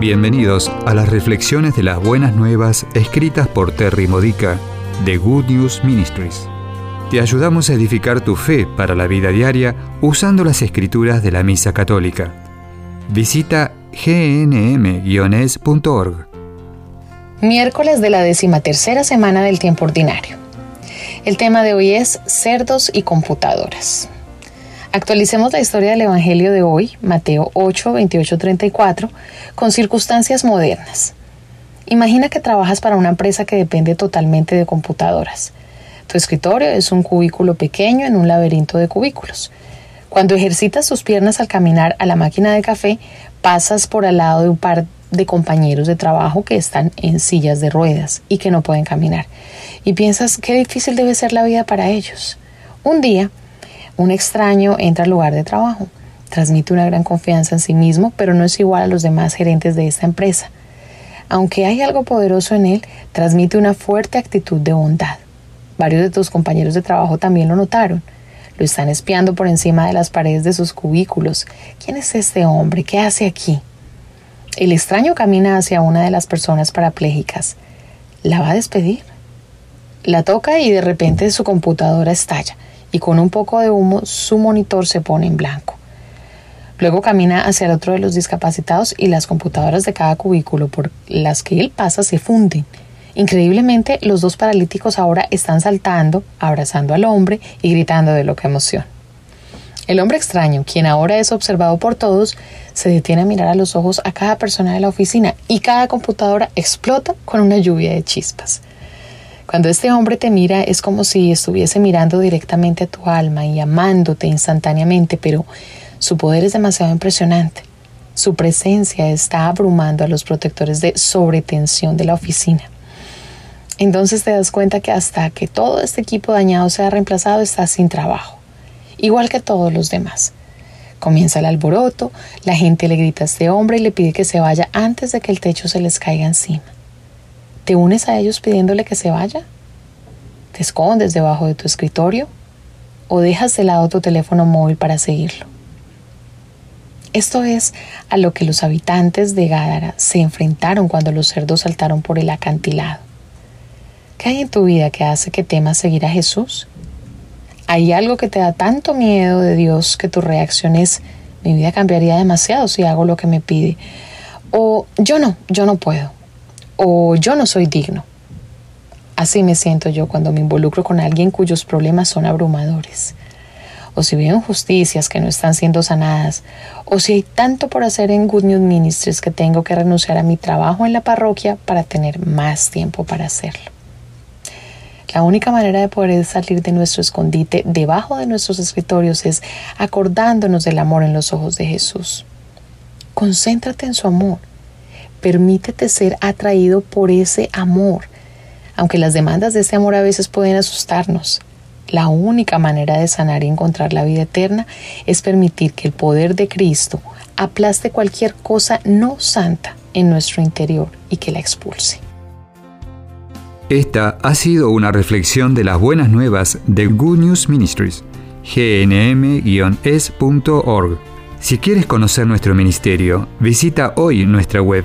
Bienvenidos a las reflexiones de las buenas nuevas escritas por Terry Modica de Good News Ministries. Te ayudamos a edificar tu fe para la vida diaria usando las escrituras de la Misa Católica. Visita gnm-es.org. Miércoles de la decimatercera semana del tiempo ordinario. El tema de hoy es cerdos y computadoras. Actualicemos la historia del Evangelio de hoy, Mateo 8, 28, 34, con circunstancias modernas. Imagina que trabajas para una empresa que depende totalmente de computadoras. Tu escritorio es un cubículo pequeño en un laberinto de cubículos. Cuando ejercitas tus piernas al caminar a la máquina de café, pasas por al lado de un par de compañeros de trabajo que están en sillas de ruedas y que no pueden caminar. Y piensas qué difícil debe ser la vida para ellos. Un día, un extraño entra al lugar de trabajo, transmite una gran confianza en sí mismo, pero no es igual a los demás gerentes de esta empresa. Aunque hay algo poderoso en él, transmite una fuerte actitud de bondad. Varios de tus compañeros de trabajo también lo notaron. Lo están espiando por encima de las paredes de sus cubículos. ¿Quién es este hombre? ¿Qué hace aquí? El extraño camina hacia una de las personas parapléjicas. ¿La va a despedir? La toca y de repente su computadora estalla y con un poco de humo su monitor se pone en blanco. Luego camina hacia el otro de los discapacitados y las computadoras de cada cubículo por las que él pasa se funden. Increíblemente, los dos paralíticos ahora están saltando, abrazando al hombre y gritando de loca emoción. El hombre extraño, quien ahora es observado por todos, se detiene a mirar a los ojos a cada persona de la oficina y cada computadora explota con una lluvia de chispas. Cuando este hombre te mira es como si estuviese mirando directamente a tu alma y amándote instantáneamente, pero su poder es demasiado impresionante. Su presencia está abrumando a los protectores de sobretensión de la oficina. Entonces te das cuenta que hasta que todo este equipo dañado sea reemplazado está sin trabajo, igual que todos los demás. Comienza el alboroto, la gente le grita a este hombre y le pide que se vaya antes de que el techo se les caiga encima. ¿Te unes a ellos pidiéndole que se vaya? ¿Te escondes debajo de tu escritorio? ¿O dejas de lado tu teléfono móvil para seguirlo? Esto es a lo que los habitantes de Gádara se enfrentaron cuando los cerdos saltaron por el acantilado. ¿Qué hay en tu vida que hace que temas seguir a Jesús? ¿Hay algo que te da tanto miedo de Dios que tu reacción es mi vida cambiaría demasiado si hago lo que me pide? O yo no, yo no puedo o yo no soy digno. Así me siento yo cuando me involucro con alguien cuyos problemas son abrumadores. O si veo injusticias que no están siendo sanadas, o si hay tanto por hacer en Good News Ministries que tengo que renunciar a mi trabajo en la parroquia para tener más tiempo para hacerlo. La única manera de poder salir de nuestro escondite debajo de nuestros escritorios es acordándonos del amor en los ojos de Jesús. Concéntrate en su amor Permítete ser atraído por ese amor, aunque las demandas de ese amor a veces pueden asustarnos. La única manera de sanar y encontrar la vida eterna es permitir que el poder de Cristo aplaste cualquier cosa no santa en nuestro interior y que la expulse. Esta ha sido una reflexión de las buenas nuevas de Good News Ministries, gnm-es.org. Si quieres conocer nuestro ministerio, visita hoy nuestra web